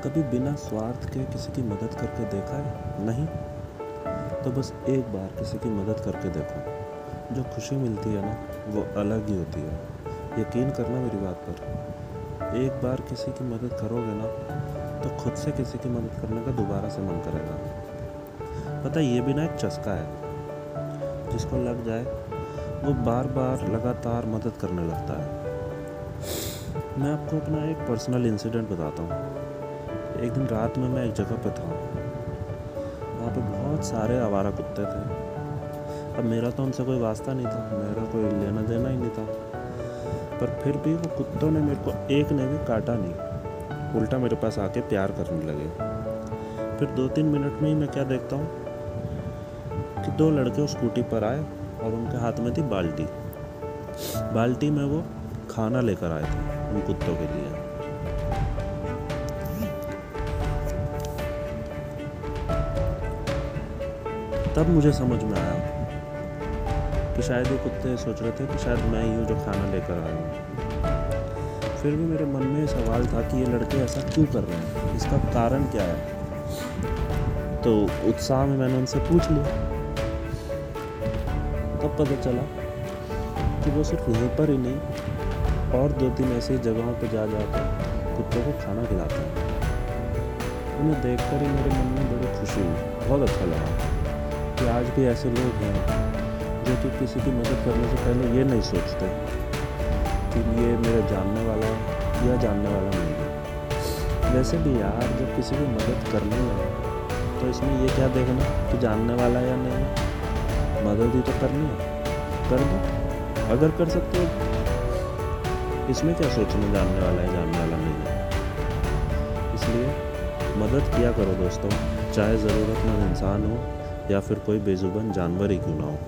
कभी बिना स्वार्थ के किसी की मदद करके देखा है? नहीं। तो बस एक बार किसी की मदद करके देखो। जो खुशी मिलती है ना, वो अलग ही होती है। यकीन करना मेरी बात पर। एक बार किसी की मदद करोगे ना तो खुद से किसी की मदद करने का दोबारा से मन करेगा। पता, ये भी ना एक चस्का है। जिसको लग जाए, वो बार बार लगातार मदद करने लगता है। मैं आपको अपना एक पर्सनल इंसिडेंट बताता हूँ। एक दिन रात में मैं एक जगह पर था। वहाँ पे बहुत सारे आवारा कुत्ते थे। अब मेरा तो उनसे कोई वास्ता नहीं था, मेरा कोई लेना देना ही नहीं था। पर फिर भी वो कुत्तों ने मेरे को एक ने भी काटा नहीं। उल्टा मेरे पास आके प्यार करने लगे। फिर दो तीन मिनट में ही मैं क्या देखता हूँ कि दो लड़के उस स्कूटी पर आए और उनके हाथ में थी बाल्टी। बाल्टी में वो खाना लेकर आए थे उन कुत्तों के लिए। तब मुझे समझ में आया कि शायद ये कुत्ते सोच रहे थे कि शायद मैं ही हूँ जो खाना लेकर आया हूँ। फिर भी मेरे मन में सवाल था कि ये लड़के ऐसा क्यों कर रहे हैं? इसका कारण क्या है? तो उत्साह में मैंने उनसे पूछ लिया। तब पता चला कि वो सिर्फ़ यहीं पर ही नहीं, और दो तीन ऐसी जगहों पर जा जाकर कुत्तों को खाना खिलाते हैं। उन्हें देखकर ही मेरे मन में बड़ी खुशी हुई। बहुत अच्छा लगा। कि आज भी ऐसे लोग हैं जो कि किसी की मदद करने से पहले ये नहीं सोचते कि ये मेरा जानने वाला है या जानने वाला नहीं है। वैसे भी यार, जब किसी की मदद करनी है तो इसमें ये क्या देखना कि जानने वाला या नहीं मदद ही तो करनी है। कर दो। अगर कर सकते हो, इसमें क्या सोचना जानने वाला है जानने वाला नहीं है? इसलिए मदद किया करो दोस्तों, चाहे ज़रूरतमंद इंसान हो या फिर कोई बेजुबान जानवर ही क्यों ना हो।